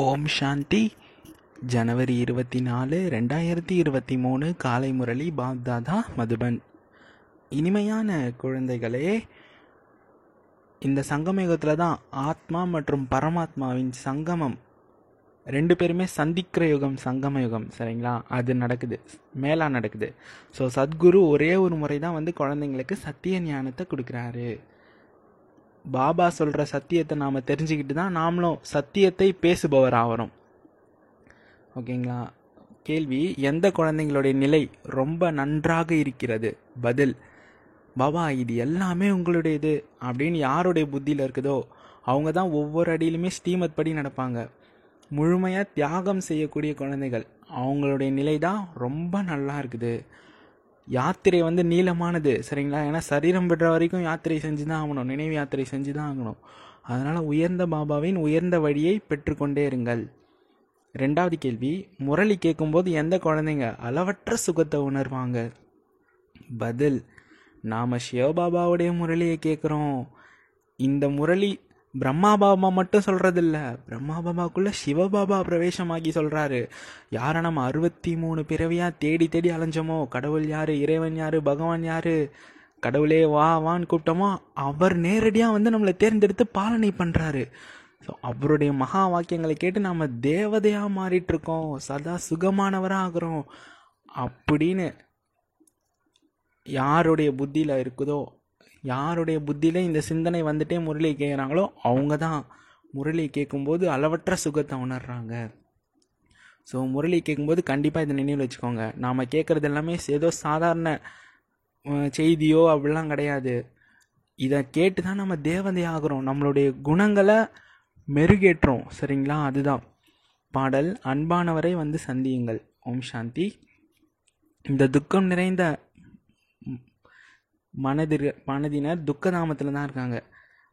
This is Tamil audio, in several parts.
ஓம் சாந்தி. ஜனவரி இருபத்தி நாலு ரெண்டாயிரத்தி இருபத்தி மூணு காலை முரளி பாப்தாதா மதுபன். இனிமையான குழந்தைகளே இந்த சங்கமயுகத்தில் தான் ஆத்மா மற்றும் பரமாத்மாவின் சங்கமம். ரெண்டு பேருமே சந்திக்கிற யுகம் சங்கம யுகம் சரிங்களா? அது நடக்குது. மேலா நடக்குது. ஸோ சத்குரு ஒரே ஒரு முறை தான் வந்து குழந்தைங்களுக்கு சத்திய ஞானத்தை கொடுக்குறாரு. பாபா சொல்கிற சத்தியத்தை நாம் தெரிஞ்சுக்கிட்டு தான் நாமளும் சத்தியத்தை பேசுபவர் ஆகிறோம் ஓகேங்களா? கேள்வி எந்த குழந்தைங்களுடைய நிலை ரொம்ப நன்றாக இருக்கிறது? பதில் பாபா இது எல்லாமே உங்களுடையது அப்படின்னு யாருடைய புத்தியில் இருக்குதோ அவங்க தான் ஒவ்வொரு அடியிலுமே ஸ்டீமத் படி நடப்பாங்க. முழுமையாக தியாகம் செய்யக்கூடிய குழந்தைகள் அவங்களுடைய நிலை தான் ரொம்ப நல்லா இருக்குது. யாத்திரை வந்து நீளமானது சரிங்களா? ஏன்னா சரீரம் விடுற வரைக்கும் யாத்திரை செஞ்சு தான் ஆகணும். நினைவு யாத்திரை செஞ்சு தான் ஆகணும். அதனால் உயர்ந்த பாபாவின் உயர்ந்த வழியை பெற்றுக்கொண்டே இருங்கள். ரெண்டாவது கேள்வி முரளி கேட்கும்போது எந்த குழந்தைங்க அளவற்ற சுகத்தை உணர்வாங்க? பதில் நாம் சிவபாபாவுடைய முரளியை கேட்குறோம். இந்த முரளி பிரம்மா பாபா மட்டும் சொல்கிறதில்ல பிரம்மா பாபாக்குள்ளே சிவபாபா பிரவேசமாகி சொல்கிறாரு யாரை நம்ம அறுபத்தி மூணு பிறவியாக தேடி தேடி அலைஞ்சோமோ? கடவுள் யார்? இறைவன் யார்? பகவான் யார்? கடவுளே வா வான்னு கூப்பிட்டோமோ? அவர் நேரடியாக வந்து நம்மளை தேர்ந்தெடுத்து பாலனை பண்ணுறாரு ஸோ அவருடைய மகா வாக்கியங்களை கேட்டு நம்ம தேவதையாக மாறிட்டுருக்கோம். சதா சுகமானவராக ஆகிறோம். அப்படின்னு யாருடைய புத்தியில் இருக்குதோ யாருடைய புத்தியில் இந்த சிந்தனை வந்துட்டே முரளியை கேட்குறாங்களோ அவங்க தான் முரளியை கேட்கும்போது அளவற்ற சுகத்தை உணர்றாங்க. ஸோ முரளி கேட்கும்போது கண்டிப்பாக இதை நினைவில் வச்சுக்கோங்க. நாம் கேட்குறது எல்லாமே ஏதோ சாதாரண செய்தியோ அப்படிலாம் கிடையாது. இதை கேட்டு தான் நம்ம தேவதை ஆகிறோம். நம்மளுடைய குணங்களை மெருகேற்றோம் சரிங்களா? அதுதான். பாடல் அன்பானவரை வந்து சந்தியுங்கள். ஓம் சாந்தி. இந்த துக்கம் நிறைந்த மனதிர் மனதினர் துக்கதாமத்தில் தான் இருக்காங்க.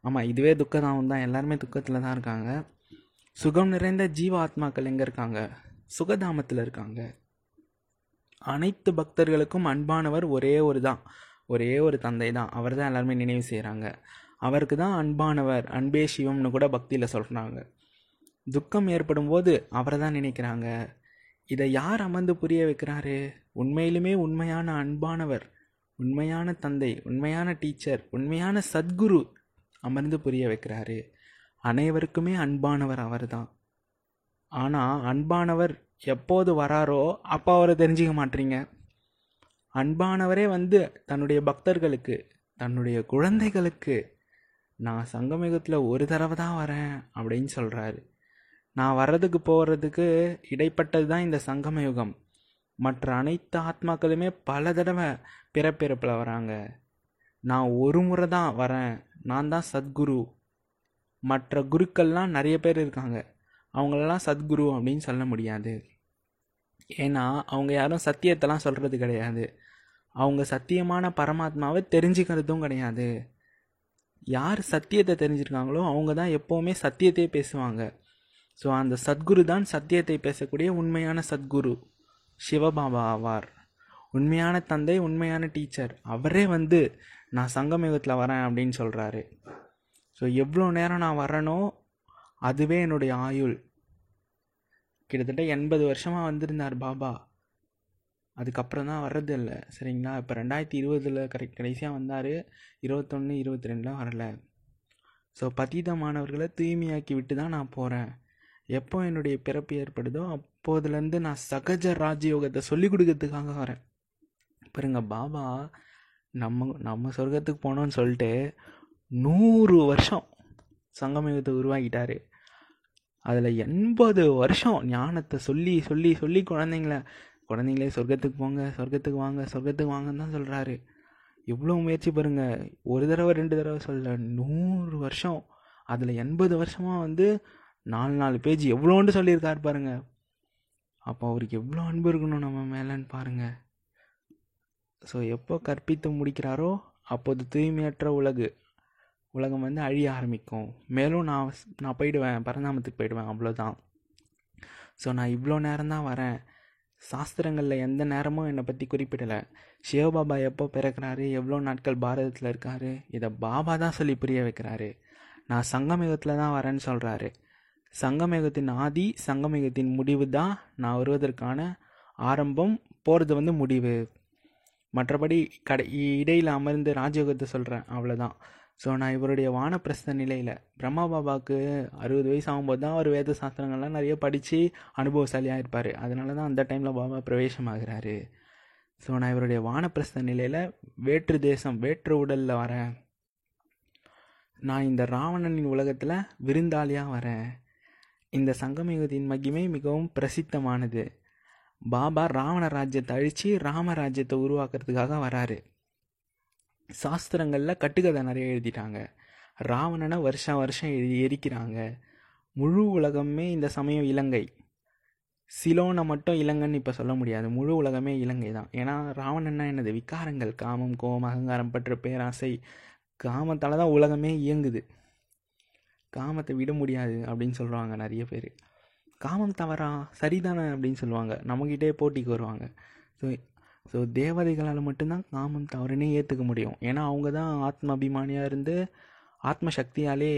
ஆமாம் இதுவே துக்கதாமம் தான். எல்லாருமே துக்கத்தில் தான் இருக்காங்க. சுகம் நிறைந்த ஜீவ ஆத்மாக்கள் எங்கே இருக்காங்க? சுகதாமத்தில் இருக்காங்க. அனைத்து பக்தர்களுக்கும் அன்பானவர் ஒரே ஒரு தான். ஒரே ஒரு தந்தை தான். அவர் தான் எல்லாருமே நினைவு செய்கிறாங்க அவருக்கு தான் அன்பானவர் அன்பே சிவம்னு கூட பக்தியில் சொல்கிறாங்க துக்கம் ஏற்படும் போது அவரை தான் நினைக்கிறாங்க. இதை யார் அமர்ந்து புரிய வைக்கிறாரு? உண்மையிலுமே உண்மையான அன்பானவர். உண்மையான தந்தை உண்மையான டீச்சர் உண்மையான சத்குரு அமர்ந்து புரிய வைக்கிறாரு. அனைவருக்குமே அன்பானவர் அவர் தான் ஆனால் அன்பானவர் எப்போது வராரோ அப்போ அவரை தெரிஞ்சிக்க மாட்டீங்க. அன்பானவரே வந்து தன்னுடைய பக்தர்களுக்கு தன்னுடைய குழந்தைகளுக்கு நான் சங்கமிகத்தில் ஒரு தடவை தான் வரேன் அப்படின்னு சொல்கிறாரு நான் வர்றதுக்கு போகிறதுக்கு இடைப்பட்டது தான் இந்த சங்கம யுகம் மற்ற அனைத்து ஆத்மாக்களுமே பல தடவை பிறப்பிறப்பில் வராங்க. நான் ஒரு முறை தான் வரேன். நான் தான் சத்குரு. மற்ற குருக்கள்லாம் நிறைய பேர் இருக்காங்க. அவங்களெல்லாம் சத்குரு அப்படின்னு சொல்ல முடியாது. ஏன்னா அவங்க யாரும் சத்தியத்தெல்லாம் சொல்கிறது கிடையாது. அவங்க சத்தியமான பரமாத்மாவை தெரிஞ்சுக்கிறதும் கிடையாது. யார் சத்தியத்தை தெரிஞ்சிருக்காங்களோ அவங்க தான் எப்போவுமே சத்தியத்தையே பேசுவாங்க. ஸோ அந்த சத்குரு தான் சத்தியத்தை பேசக்கூடிய உண்மையான சத்குரு. சிவபாபா ஆவார் உண்மையான தந்தை உண்மையான டீச்சர். அவரே வந்து நான் சங்கமயுகத்தில் வரேன் அப்படின்னு சொல்கிறாரு ஸோ எவ்வளோ நேரம் நான் வரேனோ அதுவே என்னுடைய ஆயுள். கிட்டத்தட்ட எண்பது வருஷமாக வந்திருந்தார் பாபா. அதுக்கப்புறம் தான் வர்றது இல்லை. சரிங்களா? இப்போ ரெண்டாயிரத்தி இருபதில் கரெக்ட் கடைசியாக வந்தார். இருபத்தொன்று இருபத்தி ரெண்டில் வரல. ஸோ பதீதமானவர்களை தூய்மையாக்கி விட்டு தான் நான் போகிறேன் எப்போ என்னுடைய பிறப்பு ஏற்படுதோ அப்போதுலேருந்து நான் சகஜ ராஜயோகத்தை சொல்லிக் கொடுக்கறதுக்காக வரேன். பாருங்க பாபா நம்ம நம்ம சொர்க்கத்துக்கு போனோன்னு சொல்லிட்டு நூறு வருஷம் சங்கமயுகத்தை உருவாக்கிட்டாரு. அதில் எண்பது வருஷம் ஞானத்தை சொல்லி சொல்லி சொல்லி குழந்தைங்கள குழந்தைங்களே சொர்க்கத்துக்கு போங்க சொர்க்கத்துக்கு வாங்க சொர்க்கத்துக்கு வாங்கன்னு தான் சொல்கிறாரு எவ்வளோ முயற்சி பாருங்கள் ஒரு தடவை ரெண்டு தடவை சொல்ல நூறு வருஷம். அதில் எண்பது வருஷமாக வந்து நாலு நாலு பேஜ் எவ்வளோண்டு சொல்லியிருக்காரு பாருங்க. அப்போ அவருக்கு எவ்வளோ அன்பு இருக்கணும் நம்ம மேலேன்னு பாருங்கள் ஸோ எப்போ கற்பித்து முடிக்கிறாரோ அப்போது தூய்மையற்ற உலகு உலகம் வந்து அழிய ஆரம்பிக்கும். மேலும் நான் நான் போயிடுவேன் பரந்தாமத்துக்கு போயிடுவேன் அவ்வளோதான். ஸோ நான் இவ்வளோ நேரம் தான் வரேன். சாஸ்திரங்களில் எந்த நேரமும் என்னை பற்றி குறிப்பிடலை. சிவபாபா எப்போ பிறக்கிறாரு எவ்வளோ நாட்கள் பாரதத்தில் இருக்காரு இதை பாபா தான் சொல்லி புரிய வைக்கிறாரு. நான் சங்கமிகத்தில் தான் வரேன்னு சொல்கிறாரு சங்கமேகத்தின் ஆதி சங்கமேகத்தின் முடிவு தான் நான் வருவதற்கான ஆரம்பம் போகிறது வந்து முடிவு. மற்றபடி கடை இடையில் அமர்ந்து ராஜயோகத்தை சொல்கிறேன் அவ்வளோதான் ஸோ நான் இவருடைய வானப்பிரஸ்த நிலையில் பிரம்மா பாபாவுக்கு அறுபது வயசு ஆகும்போது தான் அவர் வேத சாஸ்திரங்கள்லாம் நிறைய படித்து அனுபவசாலியாக இருப்பார் அதனால தான் அந்த டைமில் பாபா பிரவேசமாகிறாரு. ஸோ நான் இவருடைய வானப்பிரஸ்த நிலையில் வேற்று தேசம் வேற்று உடலில் வரேன். நான் இந்த ராவணனின் உலகத்தில் விருந்தாளியாக வரேன். இந்த சங்கமயுகத்தின் மகிமை மிகவும் பிரசித்தமானது. பாபா ராவண ராஜ்யத்தை அழித்து ராமராஜ்யத்தை உருவாக்குறதுக்காக வராரு. சாஸ்திரங்களில் கட்டுக்கதை நிறைய எழுதிட்டாங்க. ராவணனை வருஷம் வருஷம் எழுதி எரிக்கிறாங்க. முழு உலகமே இந்த சமயம் இலங்கை. சிலோனை மட்டும் இலங்கைன்னு இப்போ சொல்ல முடியாது. முழு உலகமே இலங்கை தான். ஏன்னா ராவணன்னா என்னது? விகாரங்கள். காமம் கோபம் அகங்காரம் பற்ற பேராசை. காமத்தால் தான் உலகமே இயங்குது. காமத்தை விட முடியாது அப்படின்னு சொல்கிறாங்க நிறைய பேர். காமம் தவறா? சரிதானே அப்படின்னு சொல்லுவாங்க. நம்மக்கிட்டே போட்டிக்கு வருவாங்க. ஸோ ஸோ தேவதைகளால் மட்டும்தான் காமம் தவறுனே ஏற்றுக்க முடியும். ஏன்னா அவங்க தான் ஆத்ம அபிமானியாக இருந்து ஆத்ம சக்தியாலே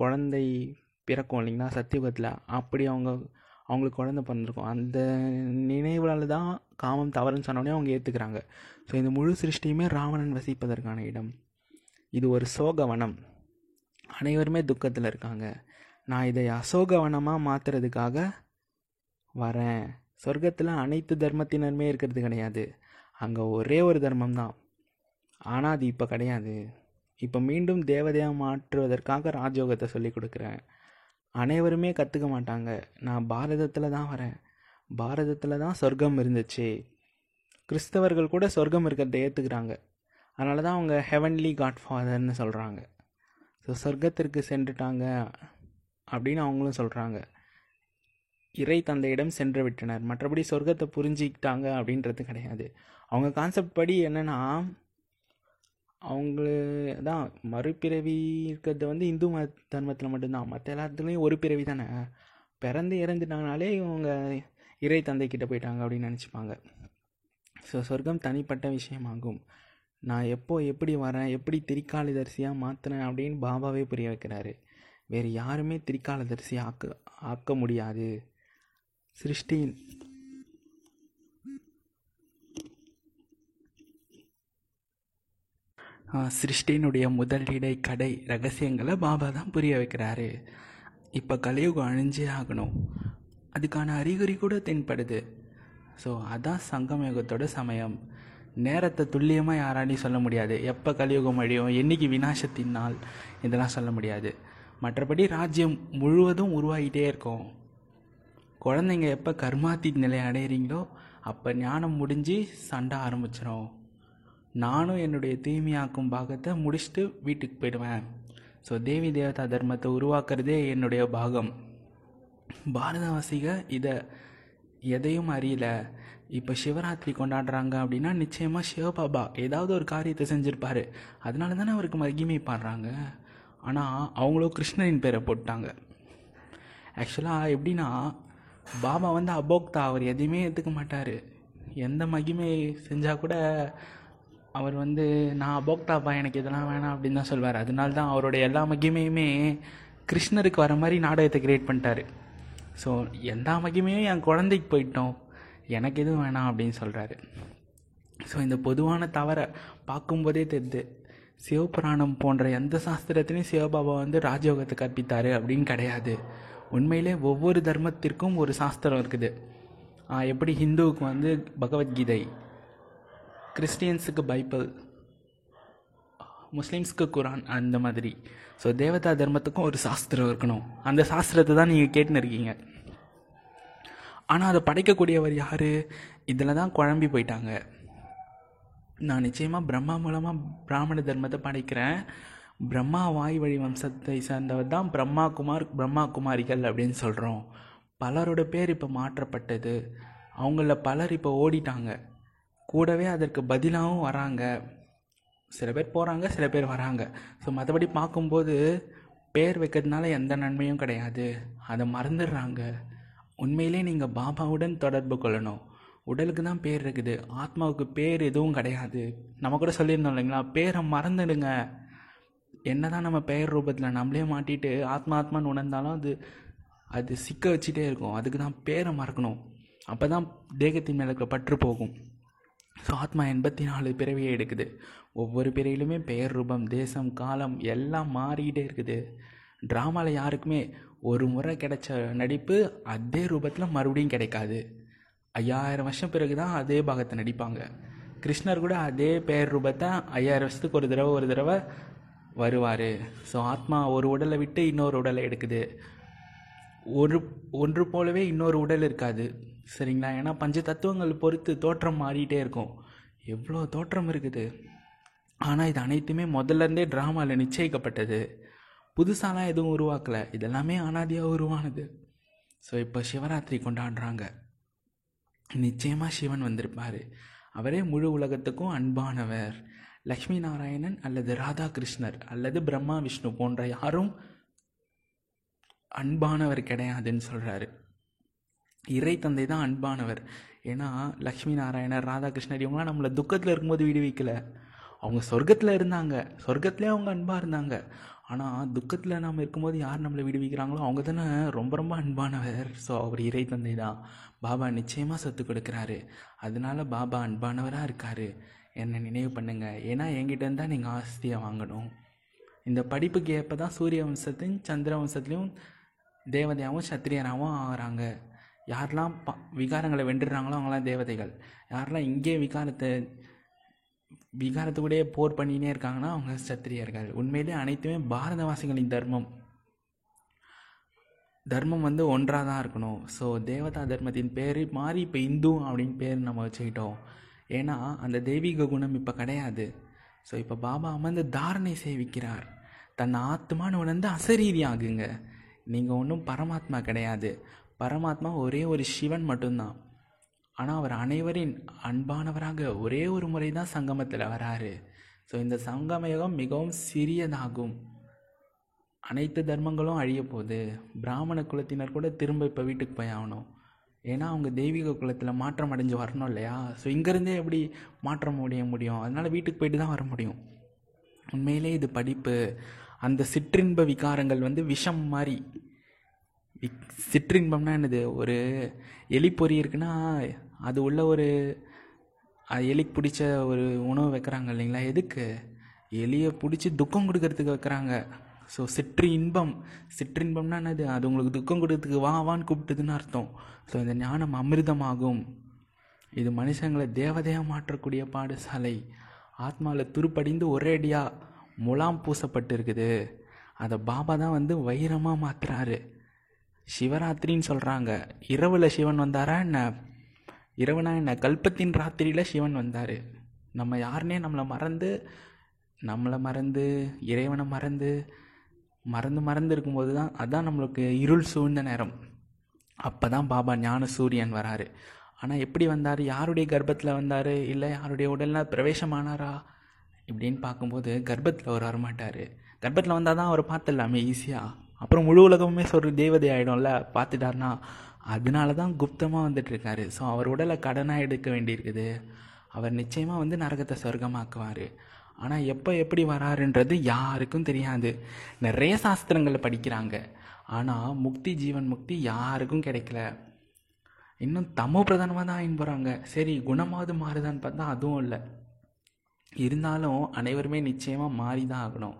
குழந்தை பிறக்கும் இல்லைங்களா? சத்தியுகத்தில். அப்படி அவங்க அவங்களுக்கு குழந்த பிறந்திருக்கும். அந்த நினைவுகளால் தான் காமம் தவறுன்னு சொன்னோடனே அவங்க ஏற்றுக்கிறாங்க ஸோ இந்த முழு சிருஷ்டியுமே ராவணன் வசிப்பதற்கான இடம். இது ஒரு சோகவனம். அனைவருமே துக்கத்தில் இருக்காங்க. நான் இதை அசோகவனமாக மாற்றுறதுக்காக வரேன். சொர்க்கத்தில் அனைத்து தர்மத்தினருமே இருக்கிறது கிடையாது. அங்கே ஒரே ஒரு தர்மம் தான் ஆனால் அது இப்போ கிடையாது. இப்போ மீண்டும் தேவதையாக மாற்றுவதற்காக ராஜயோகத்தை சொல்லி கொடுக்குறேன். அனைவருமே கற்றுக்க மாட்டாங்க. நான் பாரதத்தில் தான் வரேன். பாரதத்தில் தான் சொர்க்கம் இருந்துச்சு. கிறிஸ்தவர்கள் கூட சொர்க்கம் இருக்கிறத ஏற்றுக்கிறாங்க அதனால தான் அவங்க ஹெவன்லி காட் ஃபாதர்னு சொல்கிறாங்க ஸோ சொர்க்கத்திற்கு சென்றுட்டாங்க அப்படின்னு அவங்களும் சொல்கிறாங்க இறை தந்தையிடம் சென்று விட்டனர். மற்றபடி சொர்க்கத்தை புரிஞ்சிக்கிட்டாங்க அப்படின்றது கிடையாது. அவங்க கான்செப்ட் படி என்னென்னா அவங்கள தான் மறுபிறவி இருக்கிறது வந்து இந்து மத தர்மத்தில் மட்டும்தான். மற்ற எல்லாத்துலேயும் ஒரு பிறவி தானே. பிறந்து இறந்துட்டாங்கனாலே இவங்க இறை தந்தைக்கிட்ட போயிட்டாங்க அப்படின்னு நினச்சிப்பாங்க. ஸோ சொர்க்கம் தனிப்பட்ட விஷயமாகும். நான் எப்போ எப்படி வரேன் எப்படி திரிகாலதரிசியாக மாற்றினேன் அப்படின்னு பாபாவே புரிய வைக்கிறாரு. வேறு யாருமே திரிகாலதரிசி ஆக்க ஆக்க முடியாது. சிருஷ்டியின் சிருஷ்டியினுடைய முதல் இடை கடை ரகசியங்களை பாபா தான் புரிய வைக்கிறாரு. இப்போ கலியுகம் அழிஞ்சே ஆகணும். அதுக்கான அறிகுறி கூட தென்படுது. ஸோ அதான் சங்கமயுகத்தோட சமயம். நேரத்தை துல்லியமாக யாராலையும் சொல்ல முடியாது. எப்போ கலியுகம் அழியும் என்றைக்கு வினாசத்தின் நாள் இதெல்லாம் சொல்ல முடியாது. மற்றபடி ராஜ்யம் முழுவதும் உருவாகிட்டே இருக்கும். குழந்தைங்க எப்போ கர்மாத்தி நிலை அடையிறீங்களோ அப்போ ஞானம் முடிஞ்சு சண்டை ஆரம்பிச்சிடும் நானும் என்னுடைய தூய்மையாக்கும் பாகத்தை முடிச்சுட்டு வீட்டுக்கு போயிடுவேன். ஸோ தேவி தேவதா தர்மத்தை உருவாக்குறதே என்னுடைய பாகம். பாரதவாசிக இதை எதையும் அறியலை. இப்போ சிவராத்திரி கொண்டாடுறாங்க அப்படின்னா நிச்சயமாக சிவபாபா ஏதாவது ஒரு காரியத்தை செஞ்சுருப்பார். அதனால தானே அவருக்கு மகிமை பாடுறாங்க. ஆனால் அவங்களும் கிருஷ்ணரின் பேரை போட்டாங்க. ஆக்சுவலாக எப்படின்னா பாபா வந்து அபோக்தா அவர் எதையுமே ஏற்றுக்க மாட்டார். எந்த மகிமை செஞ்சால் கூட அவர் வந்து நான் அபோக்தாப்பா எனக்கு இதெல்லாம் வேணாம் அப்படின்னு தான் சொல்வார். அதனால தான் அவரோட எல்லா மகிமையுமே கிருஷ்ணருக்கு வர மாதிரி நாடகத்தை கிரியேட் பண்ணிட்டாரு. ஸோ எந்த மகிமையும் என் குழந்தைக்கு போயிட்டோம். எனக்கு எதுவும் வேணாம் அப்படின்னு சொல்கிறாரு ஸோ இந்த பொதுவான தவறை பார்க்கும்போதே தெரியுது சிவபுராணம் போன்ற எந்த சாஸ்திரத்திலையும் சிவபாபா வந்து ராஜயோகத்தை கற்பித்தார் அப்படின்னு கிடையாது. உண்மையிலே ஒவ்வொரு தர்மத்திற்கும் ஒரு சாஸ்திரம் இருக்குது. எப்படி ஹிந்துவுக்கு வந்து பகவத்கீதை கிறிஸ்டியன்ஸுக்கு பைபிள் முஸ்லீம்ஸ்க்கு குரான் அந்த மாதிரி. ஸோ தேவதா தர்மத்துக்கும் ஒரு சாஸ்திரம் இருக்கணும். அந்த சாஸ்திரத்தை தான் நீங்கள் கேட்டுன்னு இருக்கீங்க. ஆனால் அதை படைக்கக்கூடியவர் யார்? இதில் தான் குழம்பி போயிட்டாங்க. நான் நிச்சயமாக பிரம்மா மூலமாக பிராமண தர்மத்தை படைக்கிறேன். பிரம்மா வாய் வழி வம்சத்தை சேர்ந்தவர் தான் பிரம்மா குமார் பிரம்மா குமாரிகள் அப்படின்னு சொல்கிறோம் பலரோட பேர் இப்போ மாற்றப்பட்டது. அவங்கள பலர் இப்போ ஓடிட்டாங்க. கூடவே அதற்கு பதிலாகவும் வராங்க. சில பேர் போகிறாங்க சில பேர் வராங்க. ஸோ மற்றபடி பார்க்கும்போது பேர் வைக்கிறதுனால எந்த நன்மையும் கிடையாது. அதை மறந்துடுறாங்க. உண்மையிலே நீங்கள் பாபாவுடன் தொடர்பு கொள்ளணும். உடலுக்கு தான் பேர் இருக்குது. ஆத்மாவுக்கு பேர் எதுவும் கிடையாது. நம்ம கூட சொல்லியிருந்தோம் இல்லைங்களா? பேரை மறந்துடுங்க. என்ன தான் நம்ம பெயர் ரூபத்தில் நம்மளே மாட்டிட்டு ஆத்மா ஆத்மான்னு உணர்ந்தாலும் அது அது சிக்க வச்சுட்டே இருக்கும். அதுக்கு தான் பேரை மறக்கணும். அப்போ தான் தேகத்தின் மேலே பற்று போகும். ஸோ ஆத்மா எண்பத்தி நாலு பிறவியை எடுக்குது. ஒவ்வொரு பிறவிலுமே பெயர் ரூபம் தேசம் காலம் எல்லாம் மாறிக்கிட்டே இருக்குது. ட்ராமாவில் யாருக்குமே ஒரு முறை கிடைச்ச நடிப்பு அதே ரூபத்தில் மறுபடியும் கிடைக்காது. ஐயாயிரம் வருஷம் பிறகு தான் அதே பாகத்தை நடிப்பாங்க. கிருஷ்ணர் கூட அதே பெயர் ரூபத்தை ஐயாயிரம் வருஷத்துக்கு ஒரு தடவை ஒரு தடவை வருவார். ஸோ ஆத்மா ஒரு உடலை விட்டு இன்னொரு உடலை எடுக்குது. ஒரு ஒன்று போலவே இன்னொரு உடல் இருக்காது. சரிங்களா? ஏன்னா பஞ்ச தத்துவங்கள் பொறுத்து தோற்றம் மாறிட்டே இருக்கும். எவ்வளோ தோற்றம் இருக்குது? ஆனால் இது அனைத்துமே முதல்ல இருந்தே ட்ராமாவில் நிச்சயிக்கப்பட்டது. புதுசாலாம் எதுவும் உருவாக்கலை. இதெல்லாமே அனாதியாக உருவானது. ஸோ இப்போ சிவராத்திரி கொண்டாடுறாங்க. நிச்சயமாக சிவன் வந்திருப்பார். அவரே முழு உலகத்துக்கும் அன்பானவர். லக்ஷ்மி நாராயணன் அல்லது ராதாகிருஷ்ணர் அல்லது பிரம்மா விஷ்ணு போன்ற யாரும் அன்பானவர் கிடையாதுன்னு சொல்கிறாரு இறை தந்தை தான் அன்பானவர். ஏன்னா லக்ஷ்மி நாராயணர் ராதாகிருஷ்ணர் இவங்களாம் நம்மளை துக்கத்தில் இருக்கும்போது விடுவிக்கலை. அவங்க சொர்க்கத்தில் இருந்தாங்க. சொர்க்கத்திலே அவங்க அன்பாக இருந்தாங்க. ஆனால் துக்கத்தில் நாம் இருக்கும்போது யார் நம்மளை விடுவிக்கிறாங்களோ அவங்க தானே ரொம்ப ரொம்ப அன்பானவர். ஸோ அவர் இறை தந்தை தான். பாபா நிச்சயமாக சொத்து கொடுக்குறாரு. அதனால பாபா அன்பானவராக இருக்கார். என்னை நினைவு பண்ணுங்கள் ஏன்னா என்கிட்ட இருந்தால் நீங்கள் ஆஸ்தியை வாங்கணும். இந்த படிப்புக்கு ஏற்ப தான் சூரிய வம்சத்தையும் சந்திர வம்சத்துலேயும் தேவதையாகவும் சத்திரியராகவும் ஆகிறாங்க. யாரெல்லாம் ப விகாரங்களை வென்றுடுறாங்களோ அவங்களாம் தேவதைகள். யாரெல்லாம் இங்கே விகாரத்தை விகாரத்து கூடயே போர் பண்ணினே இருக்காங்கன்னா அவங்க சத்திரியர்கள். உண்மையிலே அனைத்துமே பாரதவாசிகளின் தர்மம். தர்மம் வந்து ஒன்றாக தான் இருக்கணும். ஸோ தேவதா தர்மத்தின் பேர் மாறி இப்போ இந்து அப்படின்னு பேர் நம்ம வச்சுக்கிட்டோம். ஏன்னா அந்த தெய்வீக குணம் இப்போ கிடையாது. ஸோ இப்போ பாபா அமர்ந்து தாரணை சேவிக்கிறார். தன் ஆத்மான்னு உணர்ந்து அசரீதியாகுங்க நீங்கள் ஒன்றும் பரமாத்மா கிடையாது. பரமாத்மா ஒரே ஒரு சிவன் மட்டும்தான். ஆனால் அவர் அனைவரின் அன்பானவராக ஒரே ஒரு முறை தான் சங்கமத்தில் வராரு. ஸோ இந்த சங்கமயுகம் மிகவும் சிறியதாகும். அனைத்து தர்மங்களும் அழிய போகுது. பிராமண குலத்தினர் கூட திரும்ப இப்போ வீட்டுக்கு போய் ஆகணும். ஏன்னா அவங்க தெய்வீக குலத்தில் மாற்றம் அடைஞ்சு வரணும் இல்லையா? ஸோ இங்கேருந்தே எப்படி மாற்றம் அடைய முடியும்? அதனால் வீட்டுக்கு போயிட்டு தான் வர முடியும். உண்மையிலே இது படிப்பு. அந்த சிற்றின்ப விகாரங்கள் வந்து விஷம் மாதிரி. சிற்றின்பம்னா என்னது? ஒரு எலி பொறி இருக்குன்னா அது உள்ள ஒரு அது எலிக்கு பிடிச்ச ஒரு உணவு வைக்கிறாங்க இல்லைங்களா? எதுக்கு? எலியை பிடிச்சி துக்கம் கொடுக்கறதுக்கு வைக்கிறாங்க. ஸோ சிற்று இன்பம் சிற்றின்பம்னா என்னது? அது உங்களுக்கு துக்கம் கொடுக்கறதுக்கு வா வான்னு கூப்பிட்டுதுன்னு அர்த்தம். ஸோ இந்த ஞானம் அமிர்தமாகும். இது மனுஷங்களை தேவதையாக மாற்றக்கூடிய பாடசாலை. ஆத்மாவில் துருப்படிந்து ஒரேடியாக முலாம் பூசப்பட்டு இருக்குது அதை பாபா தான் வந்து வைரமாக மாற்றுறாரு சிவராத்திரின்னு சொல்கிறாங்க இரவில் சிவன் வந்தாரா என்ன? இரவுனா என்ன? கல்பத்தின் ராத்திரியில் சிவன் வந்தார். நம்ம யாருனே நம்மளை மறந்து நம்மளை மறந்து இறைவனை மறந்து மறந்து மறந்து இருக்கும்போது தான் அதுதான் நம்மளுக்கு இருள் சூழ்ந்த நேரம். அப்போ தான் பாபா ஞான சூரியன் வராரு. ஆனால் எப்படி வந்தார்? யாருடைய கர்ப்பத்தில் வந்தார்? இல்லை யாருடைய உடலில் பிரவேசமானாரா? இப்படின்னு பார்க்கும்போது கர்ப்பத்தில் அவர் வரமாட்டார். கர்ப்பத்தில் வந்தால் தான் அவரை பார்த்துடலாமே ஈஸியாக அப்புறம் முழு உலகமுமே சொல்கிற தேவதை ஆகிடும்ல பார்த்துட்டாருனா அதனால தான் குப்தமாக வந்துட்டுருக்காரு. ஸோ அவர் உடலை கடனாக எடுக்க வேண்டியிருக்குது. அவர் நிச்சயமாக வந்து நரகத்தை சொர்க்கமாக்குவார். ஆனால் எப்போ எப்படி வராருன்றது யாருக்கும் தெரியாது. நிறைய சாஸ்திரங்களை படிக்கிறாங்க. ஆனால் முக்தி ஜீவன் முக்தி யாருக்கும் கிடைக்கல. இன்னும் தமோ பிரதானமாக தான் ஆயின் போகிறாங்க சரி குணமாவது மாறுதான்னு பார்த்தா அதுவும் இல்லை. இருந்தாலும் அனைவருமே நிச்சயமாக மாறி தான் ஆகணும்.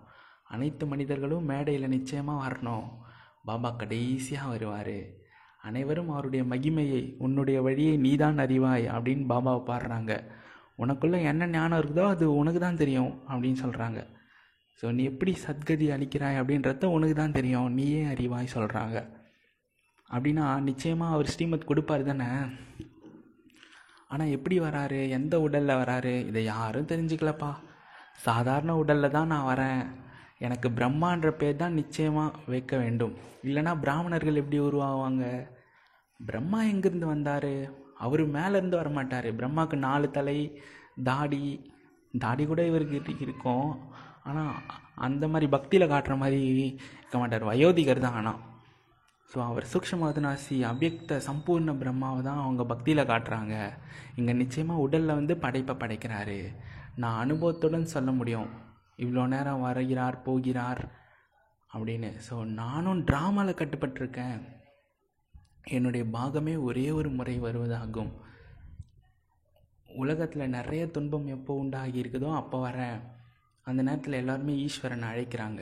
அனைத்து மனிதர்களும் மேடையில் நிச்சயமாக வரணும். பாபா கடைசியாக வருவார். அனைவரும் அவருடைய மகிமையை உன்னுடைய வழியை நீதான் அறிவாய் அப்படின்னு பாபாவை பாடுறாங்க. உனக்குள்ளே என்ன ஞானம் இருக்குதோ அது உனக்கு தான் தெரியும் அப்படின்னு சொல்கிறாங்க ஸோ நீ எப்படி சத்கதி அளிக்கிறாய் அப்படின்றத உனக்கு தான் தெரியும். நீயே அறிவாய் சொல்கிறாங்க அப்படின்னா நிச்சயமாக அவர் ஸ்ரீமத் கொடுப்பார் தானே. ஆனால் எப்படி வராரு? எந்த உடலில் வராரு? இதை யாரும் தெரிஞ்சுக்கலப்பா. சாதாரண உடலில் தான் நான் வரேன். எனக்கு பிரம்மான்ற பேர் தான் நிச்சயமாக வைக்க வேண்டும். இல்லைனா பிராமணர்கள் எப்படி உருவாவாங்க? பிரம்மா எங்கேருந்து வந்தார்? அவர் மேலேருந்து வரமாட்டார். பிரம்மாவுக்கு நாலு தலை தாடி தாடி கூட இவருக்கு இருக்கும். ஆனால் அந்த மாதிரி பக்தியில் காட்டுற மாதிரி இருக்க மாட்டார். வயோதிகர் தான் ஆனால் ஸோ அவர் சூக்ஷமதனாசி அவ்யக்த சம்பூர்ண பிரம்மாவை தான் அவங்க பக்தியில் காட்டுறாங்க. இங்கே நிச்சயமாக உடலில் வந்து படைப்பை படைக்கிறாரு. நான் அனுபவத்துடன் சொல்ல முடியும். இவ்வளோ நேரம் வருகிறார் போகிறார் அப்படின்னு. ஸோ நானும் ட்ராமாவில் கட்டுப்பட்டிருக்கேன். என்னுடைய பாகமே ஒரே ஒரு முறை வருவதாகும். உலகத்தில் நிறைய துன்பம் எப்போ உண்டாகி இருக்குதோ அப்போ வரேன். அந்த நேரத்தில் எல்லாருமே ஈஸ்வரனை அழைக்கிறாங்க.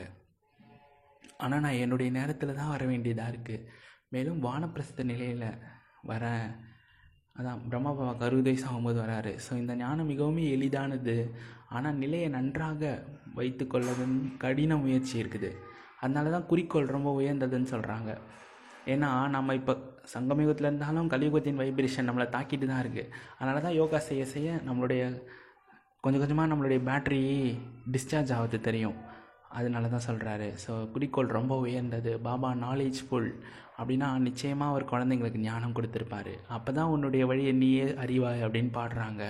ஆனால் நான் என்னுடைய நேரத்தில் தான் வர வேண்டியதாக இருக்குது மேலும் வானப்பிரஸ்த நிலையில் வரேன். அதான் பிரம்மா பாபா கருதை சாகும்போது வராரு. ஸோ இந்த ஞானம் மிகவும் எளிதானது. ஆனால் நிலையை நன்றாக வைத்து கடின முயற்சி இருக்குது. அதனால தான் குறிக்கோள் ரொம்ப உயர்ந்ததுன்னு சொல்கிறாங்க ஏன்னா நம்ம இப்போ சங்கமயுகத்தில் இருந்தாலும் கலியுகத்தின் வைப்ரேஷன் நம்மளை தாக்கிட்டு தான் இருக்குது அதனால தான் யோகா செய்ய செய்ய நம்மளுடைய கொஞ்சம் கொஞ்சமாக நம்மளுடைய பேட்ரி டிஸ்சார்ஜ் ஆகுது தெரியும். அதனால தான் சொல்கிறாரு ஸோ குறிக்கோள் ரொம்ப உயர்ந்தது. பாபா நாலேஜ் ஃபுல் அப்படின்னா நிச்சயமாக அவர் குழந்தைங்களுக்கு ஞானம் கொடுத்துருப்பாரு. அப்போ தான் உன்னுடைய வழியை நீயே அறிவாய் அப்படின்னு பாடுறாங்க.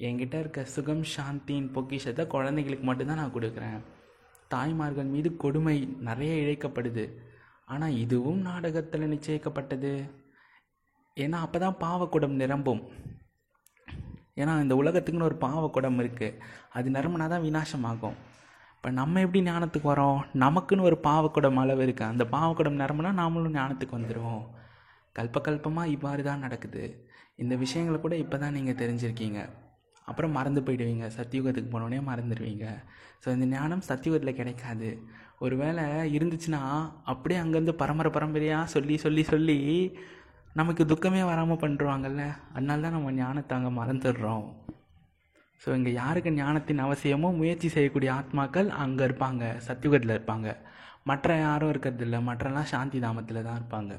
என்கிட்ட இருக்க சுகம் சாந்தியின் பொக்கிஷத்தை குழந்தைங்களுக்கு மட்டும்தான் நான் கொடுக்குறேன். தாய்மார்கள் மீது கொடுமை நிறைய இழைக்கப்படுது. ஆனால் இதுவும் நாடகத்தில் நிச்சயிக்கப்பட்டது. ஏன்னா அப்போ தான் பாவக்குடம் நிரம்பும். ஏன்னா இந்த உலகத்துக்குன்னு ஒரு பாவக்குடம் இருக்குது அது நிரம்பினா தான் விநாசமாகும். இப்போ நம்ம எப்படி ஞானத்துக்கு வரோம்? நமக்குன்னு ஒரு பாவக்குடம் அளவு இருக்குது அந்த பாவக்குடம் நிரம்பினா நாமளும் ஞானத்துக்கு வந்துடுவோம் கல்பகல்பமாக இவ்வாறு தான் நடக்குது. இந்த விஷயங்களை கூட இப்போ தான் நீங்கள் தெரிஞ்சிருக்கீங்க. அப்புறம் மறந்து போயிடுவீங்க. சத்தியுகத்துக்கு போனோடனே மறந்துடுவீங்க ஸோ இந்த ஞானம் சத்தியுகத்தில் கிடைக்காது. ஒரு வேளை இருந்துச்சுன்னா அப்படியே அங்கேருந்து பரம்பரை பரம்பரையாக சொல்லி சொல்லி சொல்லி நமக்கு துக்கமே வராமல் பண்ணுறாங்கல்ல அதனால தான் நம்ம ஞானத்தை அங்கே மறந்துடுறோம். ஸோ இங்கே யாருக்கு ஞானத்தின் அவசியமோ முயற்சி செய்யக்கூடிய ஆத்மாக்கள் அங்கே இருப்பாங்க சத்தியுகத்தில் இருப்பாங்க. மற்ற யாரும் இருக்கிறது இல்லை மற்றெல்லாம் சாந்தி தாமத்தில் தான் இருப்பாங்க.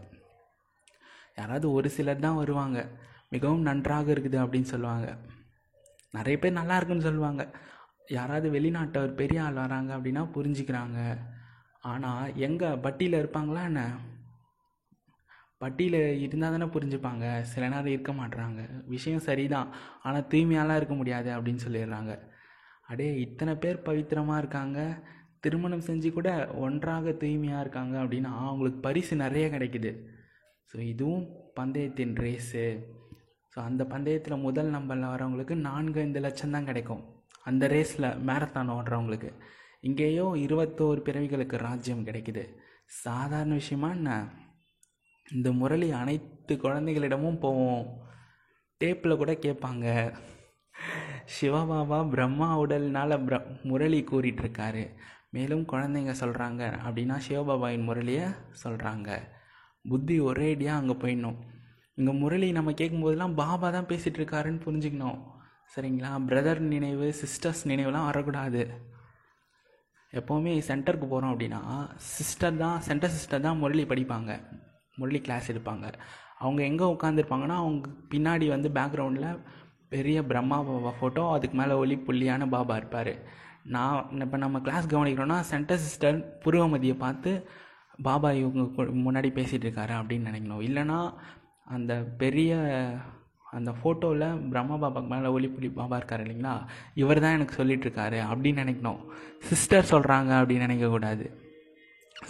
யாராவது ஒரு சிலர் தான் வருவாங்க. மிகவும் நன்றாக இருக்குது அப்படின்னு சொல்லுவாங்க. நிறைய பேர் நல்லா இருக்குன்னு சொல்லுவாங்க. யாராவது வெளிநாட்டவர் பெரிய ஆள் வராங்க அப்படின்னா புரிஞ்சுக்கிறாங்க. ஆனால் எங்கே பட்டியில் இருப்பாங்களா என்ன? பட்டியில் இருந்தால் தானே புரிஞ்சுப்பாங்க. சில நேரம் இருக்க மாட்றாங்க. விஷயம் சரிதான். ஆனால் தூய்மையாலாம் இருக்க முடியாது அப்படின்னு சொல்லிடுறாங்க. அடே இத்தனை பேர் பவித்திரமாக இருக்காங்க. திருமணம் செஞ்சு கூட ஒன்றாக தூய்மையாக இருக்காங்க அப்படின்னா அவங்களுக்கு பரிசு நிறைய கிடைக்குது. ஸோ இதுவும் பந்தயத்தின் ரேஸு ஸோ அந்த பந்தயத்தில் முதல் நம்பரில் வரவங்களுக்கு நான்கு ஐந்து லட்சம் தான் கிடைக்கும். அந்த ரேஸில் மேரத்தான் ஓடுறவங்களுக்கு. இங்கேயோ இருபத்தோரு பிறவிகளுக்கு ராஜ்யம் கிடைக்குது. சாதாரண விஷயமா என்ன? இந்த முரளி அனைத்து குழந்தைகளிடமும் போவோம் டேப்பில் கூட கேட்பாங்க. சிவபாபா பிரம்மா உடல்னால பிர முரளி கூறிகிட்ருக்காரு மேலும் குழந்தைங்க சொல்கிறாங்க அப்படின்னா சிவபாபாவின் முரளியை சொல்கிறாங்க புத்தி ஒரேடியாக அங்கே போயிடணும். இங்கே முரளி நம்ம கேட்கும்போதெல்லாம் பாபா தான் பேசிகிட்டு இருக்காருன்னு புரிஞ்சுக்கணும். சரிங்களா? பிரதர் நினைவு சிஸ்டர்ஸ் நினைவுலாம் வரக்கூடாது. எப்போவுமே சென்டருக்கு போகிறோம் அப்படின்னா சிஸ்டர் தான் சென்டர் சிஸ்டர் தான் முரளி படிப்பாங்க. முரளி கிளாஸ் எடுப்பாங்க. அவங்க எங்கே உட்காந்துருப்பாங்கன்னா அவங்க பின்னாடி வந்து பேக்ரவுண்டில் பெரிய பிரம்மா பாபா ஃபோட்டோ அதுக்கு மேலே ஒளி புள்ளியான பாபா இருப்பார். நான் இப்போ நம்ம கிளாஸ் கவனிக்கிறோன்னா சென்டர் சிஸ்டர் புருவமதியை பார்த்து பாபா இவங்க முன்னாடி பேசிகிட்டு இருக்காரு? அப்படின்னு நினைக்கணும். இல்லைனா அந்த பெரிய அந்த ஃபோட்டோவில் பிரம்மா பாபாக்கு மேலே ஒளி புள்ளி பாபா இருக்கார் இல்லைங்களா? இவர் தான் எனக்கு சொல்லிகிட்ருக்காரு அப்படின்னு நினைக்கணும். சிஸ்டர் சொல்கிறாங்க அப்படின்னு நினைக்கக்கூடாது.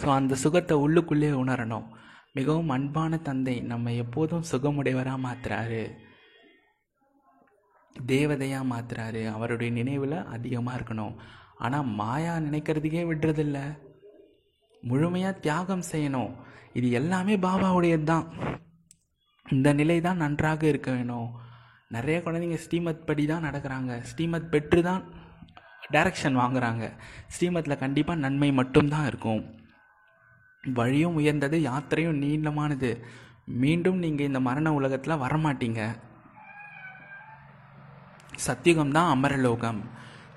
ஸோ அந்த சுகத்தை உள்ளுக்குள்ளே உணரணும். மிகவும் அன்பான தந்தை நம்ம எப்போதும் சுகமுடையவராக மாற்றுறாரு தேவதையாக மாற்றுறாரு அவருடைய நினைவில் அதிகமாக இருக்கணும். ஆனால் மாயா நினைக்கிறதுக்கே விடுறதில்ல. முழுமையாக தியாகம் செய்யணும். இது எல்லாமே பாபாவுடையது தான் இந்த நிலை தான் நன்றாக இருக்க வேணும். நிறைய குழந்தைங்க ஸ்ரீமத் படி தான் நடக்கிறாங்க. ஸ்ரீமத் பெற்று தான் டைரக்ஷன் வாங்குகிறாங்க ஸ்ரீமத்தில் கண்டிப்பாக நன்மை மட்டும்தான் இருக்கும். வழியும் உயர்ந்தது யாத்திரையும் நீளமானது. மீண்டும் நீங்கள் இந்த மரண உலகத்தில் வரமாட்டீங்க. சத்தியுகம் தான் அமரலோகம்.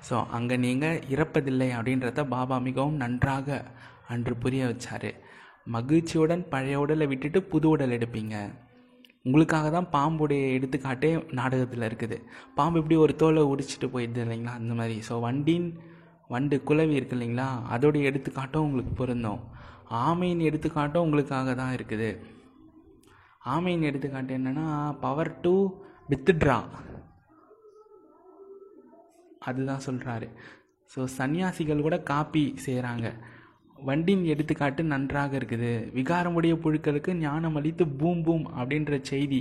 ஸோ அங்கே நீங்கள் இறப்பதில்லை அப்படின்றத பாபா மிகவும் நன்றாக அன்று புரிய வச்சார். மகிழ்ச்சியுடன் பழைய உடலை விட்டுட்டு புது உடல் எடுப்பீங்க. உங்களுக்காக தான் பாம்புடைய எடுத்துக்காட்டே நாடகத்தில் இருக்குது. பாம்பு இப்படி ஒரு தோலை உடிச்சிட்டு போயிடுது இல்லைங்களா அந்த மாதிரி. ஸோ வண்டின் வண்டு குலவி இருக்கு இல்லைங்களா அதோடைய எடுத்துக்காட்டும் உங்களுக்கு பொருந்தும். ஆமையின் எடுத்துக்காட்டும் உங்களுக்காக தான் இருக்குது. ஆமையின் எடுத்துக்காட்டு என்னென்னா பவர் டு வித்ட்ரா அதுதான் சொல்கிறாரு ஸோ சன்னியாசிகள் கூட காப்பி செய்கிறாங்க வண்டின் எடுத்துக்காட்டு நன்றாக இருக்குது. விகாரமுடைய புழுக்களுக்கு ஞானம் அளித்து பூம் பூம் அப்படின்ற செய்தி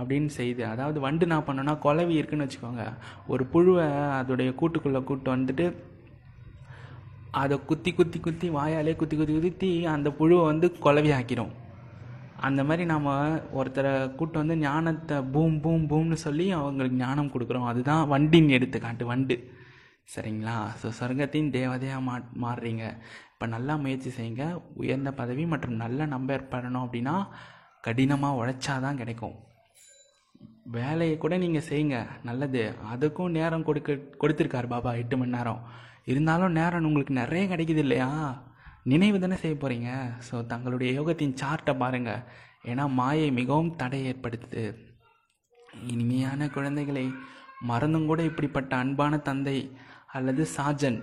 அப்படின்னு செய்து அதாவது வண்டு நான் பண்ணோன்னா குலவி இருக்குன்னு வச்சுக்கோங்க. ஒரு புழுவை அதோடைய கூட்டுக்குள்ளே கூட்டு வந்துட்டு அதை குத்தி குத்தி குத்தி வாயாலே குத்தி குத்தி குத்தி அந்த புழுவை வந்து குலவி ஆக்கிடும் அந்த மாதிரி நாம் ஒருத்தரை கூட்டு வந்து ஞானத்தை பூம் பூம் பூம்னு சொல்லி அவங்களுக்கு ஞானம் கொடுக்குறோம். அதுதான் வண்டின்னு எடுத்துக்காட்டு வண்டு. சரிங்களா? ஸோ சொர்க்கத்தின் தேவதையாக மா மாறுறீங்க. இப்போ நல்லா முயற்சி செய்யுங்க. உயர்ந்த பதவி மற்றும் நல்ல நம்பர் பெறணும் அப்படின்னா கடினமாக உழைச்சாதான் கிடைக்கும். வேலையை கூட நீங்கள் செய்யுங்க. நல்லது. அதுக்கும் நேரம் கொடுக்க கொடுத்துருக்காரு பாபா எட்டு மணி நேரம். இருந்தாலும் நேரம் உங்களுக்கு நிறைய கிடைக்குது இல்லையா? நினைவு தானே செய்ய போகிறீங்க ஸோ தங்களுடைய யோகத்தின் சார்ட்டை பாருங்கள் ஏன்னா மாயை மிகவும் தடை ஏற்படுத்துது. இனிமையான குழந்தைகளை மறந்தும் கூட இப்படிப்பட்ட அன்பான தந்தை அல்லது சாஜன்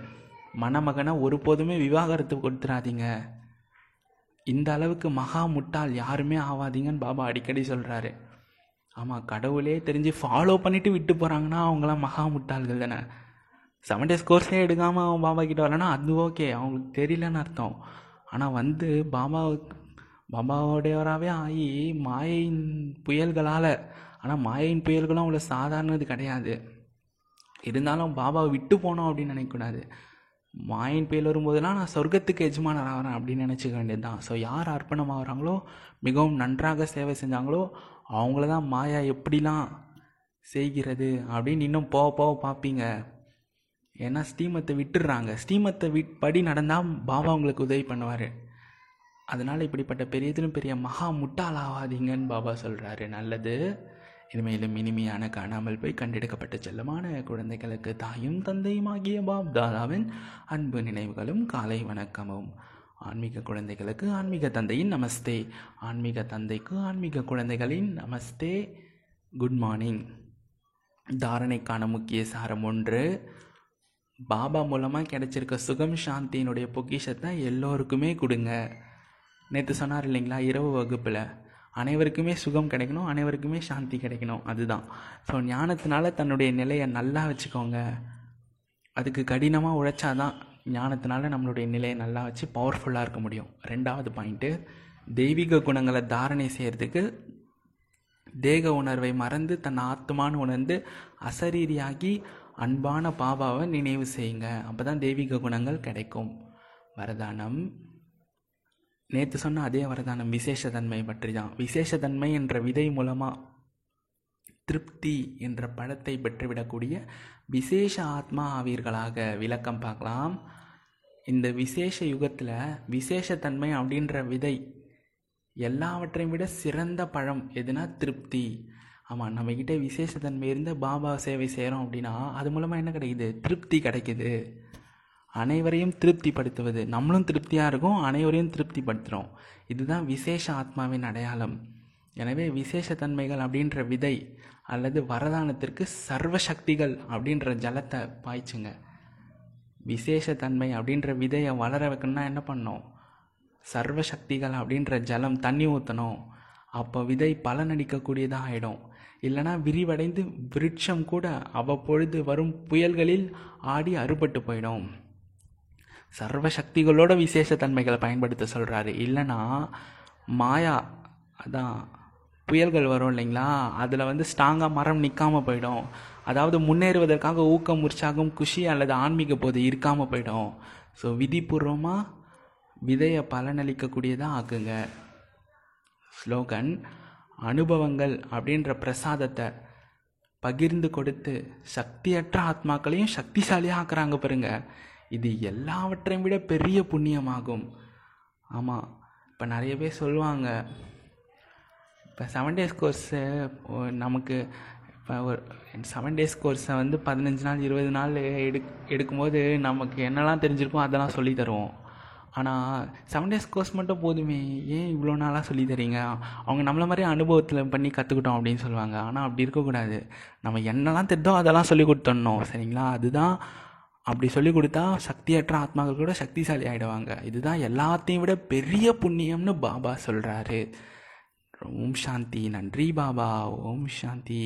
மணமகனை ஒருபோதுமே விவாகரத்து கொடுத்துடாதீங்க இந்த அளவுக்கு மகா முட்டாள் யாருமே ஆவாதீங்கன்னு பாபா அடிக்கடி சொல்கிறாரு ஆமாம் கடவுளே தெரிஞ்சு ஃபாலோ பண்ணிவிட்டு விட்டு போகிறாங்கன்னா அவங்களாம் மகா முட்டாள்கள் தானே. செவன் டேஸ் கோர்ஸே எடுக்காமல் அவன் பாபா கிட்ட வரலன்னா அது ஓகே அவங்களுக்கு தெரியலன்னு அர்த்தம். ஆனால் வந்து பாபா பாபாவோடையவராகவே ஆகி மாயையின் புயல்களால் ஆனால் மாயின் புயல்களும் அவ்வளோ சாதாரணது கிடையாது. இருந்தாலும் பாபாவை விட்டு போனோம் அப்படின்னு நினைக்கக்கூடாது மாயின் புயல் வரும்போதெல்லாம் நான் சொர்க்கத்துக்கு எஜமானர் ஆகிறேன் அப்படின்னு நினச்சிக்க வேண்டியது தான் ஸோ யார் அர்ப்பணமாகறாங்களோ மிகவும் நன்றாக சேவை செஞ்சாங்களோ அவங்கள தான் மாயா எப்படிலாம் செய்கிறது அப்படின்னு இன்னும் போக போக பார்ப்பீங்க. ஏன்னா ஸ்ரீமத்தை விட்டுடுறாங்க. ஸ்ரீமத்தை விட் படி நடந்தால் பாபா உங்களுக்கு உதவி பண்ணுவார். அதனால் இப்படிப்பட்ட பெரியதிலும் பெரிய மகா முட்டாளாவாதீங்கன்னு பாபா சொல்கிறாரு நல்லது. இனிமேலும் இனிமையான காணாமல் போய் கண்டெடுக்கப்பட்ட செல்லமான குழந்தைகளுக்கு தாயும் தந்தையுமாகிய பாப் தாதாவின் அன்பு நினைவுகளும் காலை வணக்கமும். ஆன்மீக குழந்தைகளுக்கு ஆன்மீக தந்தையின் நமஸ்தே. ஆன்மீக தந்தைக்கு ஆன்மீக குழந்தைகளின் நமஸ்தே. Good morning. தாரணைக்கான முக்கிய சாரம் ஒன்று பாபா மூலமாக கிடைச்சிருக்க சுகம் சாந்தியினுடைய பொக்கிஷத்தை எல்லோருக்குமே கொடுங்க. நேற்று சொன்னார் இல்லைங்களா இரவு வகுப்பில் அனைவருக்குமே சுகம் கிடைக்கணும் அனைவருக்குமே சாந்தி கிடைக்கணும் அதுதான். ஸோ ஞானத்தினால தன்னுடைய நிலையை நல்லா வச்சுக்கோங்க. அதுக்கு கடினமாக உழைச்சாதான் ஞானத்தினால நம்மளுடைய நிலையை நல்லா வச்சு பவர்ஃபுல்லாக இருக்க முடியும். ரெண்டாவது பாயிண்ட்டு தெய்வீக குணங்களை தாரணை செய்கிறதுக்கு தேக உணர்வை மறந்து தன் ஆத்மான்னு உணர்ந்து அசரீரியாகி அன்பான பாபாவை நினைவு செய்யுங்க. அப்போ தான் தெய்வீக குணங்கள் கிடைக்கும். வரதானம். நேற்று சொன்ன அதே வரதானம் விசேஷத்தன்மை பற்றி தான் விசேஷத்தன்மை என்ற விதை மூலமாக திருப்தி என்ற பழத்தை பெற்றுவிடக்கூடிய விசேஷ ஆத்மா ஆவீர்களாக. விளக்கம் பார்க்கலாம். இந்த விசேஷ யுகத்தில் விசேஷத்தன்மை அப்படின்ற விதை எல்லாவற்றையும் விட சிறந்த பழம் எதுனா திருப்தி. ஆமாம் நம்மக்கிட்ட விசேஷத்தன்மை இருந்த பாபா சேவை செய்கிறோம் அப்படின்னா அது மூலமாக என்ன கிடைக்குது? திருப்தி கிடைக்குது. அனைவரையும் திருப்திப்படுத்துவது. நம்மளும் திருப்தியாக இருக்கும் அனைவரையும் திருப்திப்படுத்துகிறோம் இதுதான் விசேஷ ஆத்மாவின் அடையாளம். எனவே விசேஷத்தன்மைகள் அப்படின்ற விதை அல்லது வரதானத்திற்கு சர்வசக்திகள் அப்படின்ற ஜலத்தை பாய்ச்சுங்க. விசேஷத்தன்மை அப்படின்ற விதையை வளர வைக்கணும்னா என்ன பண்ணோம் சர்வசக்திகள் அப்படின்ற ஜலம் தண்ணி ஊற்றணும் அப்போ விதை பலனடிக்கக்கூடியதாக ஆகிடும் இல்லைனா விரிவடைந்து விருட்சம் கூட அவ்வப்பொழுது வரும் புயல்களில் ஆடி அறுபட்டு போயிடும். சர்வ சக்திகளோட விசேஷத்தன்மைகளை பயன்படுத்த சொல்கிறாரு இல்லைனா மாயா அதான் புயல்கள் வரும் இல்லைங்களா? அதில் வந்து ஸ்ட்ராங்காக மரம் நிற்காமல் போயிடும். அதாவது முன்னேறுவதற்காக ஊக்கம் உற்சாகம் குஷி அல்லது ஆன்மீக போது இருக்காமல் போயிடும். ஸோ விதிபூர்வமாக விதையை பலனளிக்கக்கூடியதாக ஆக்குங்க. ஸ்லோகன் அனுபவங்கள் அப்படின்ற பிரசாதத்தை பகிர்ந்து கொடுத்து சக்தியற்ற ஆத்மாக்களையும் சக்திசாலியாக ஆக்குறாங்க பாருங்க. இது எல்லாவற்றையும் விட பெரிய புண்ணியமாகும். ஆமாம் இப்போ நிறைய பேர் சொல்லுவாங்க இப்போ செவன் டேஸ் கோர்ஸு நமக்கு இப்போ ஒரு செவன் டேஸ் கோர்ஸை வந்து பதினஞ்சு நாள் இருபது நாள் எடு எடுக்கும்போது நமக்கு என்னெல்லாம் தெரிஞ்சிருக்கோ அதெல்லாம் சொல்லி தருவோம். ஆனால் செவன் டேஸ் கோர்ஸ் மட்டும் போதுமே. ஏன் இவ்வளோ நாளாக சொல்லி தரீங்க? அவங்க நம்மளை மாதிரி அனுபவத்தில் பண்ணி கற்றுக்கிட்டோம் அப்படின்னு சொல்லுவாங்க. ஆனால் அப்படி இருக்கக்கூடாது. நம்ம என்னெல்லாம் தெரிதோ அதெல்லாம் சொல்லி கொடுத்துடணும். சரிங்களா? அதுதான் அப்படி சொல்லி கொடுத்தா சக்தியற்ற ஆத்மாக்கள் கூட சக்திசாலி ஆகிடுவாங்க இதுதான் எல்லாத்தையும் விட பெரிய புண்ணியம்னு பாபா சொல்கிறாரு ஓம் சாந்தி. நன்றி பாபா. ஓம் சாந்தி.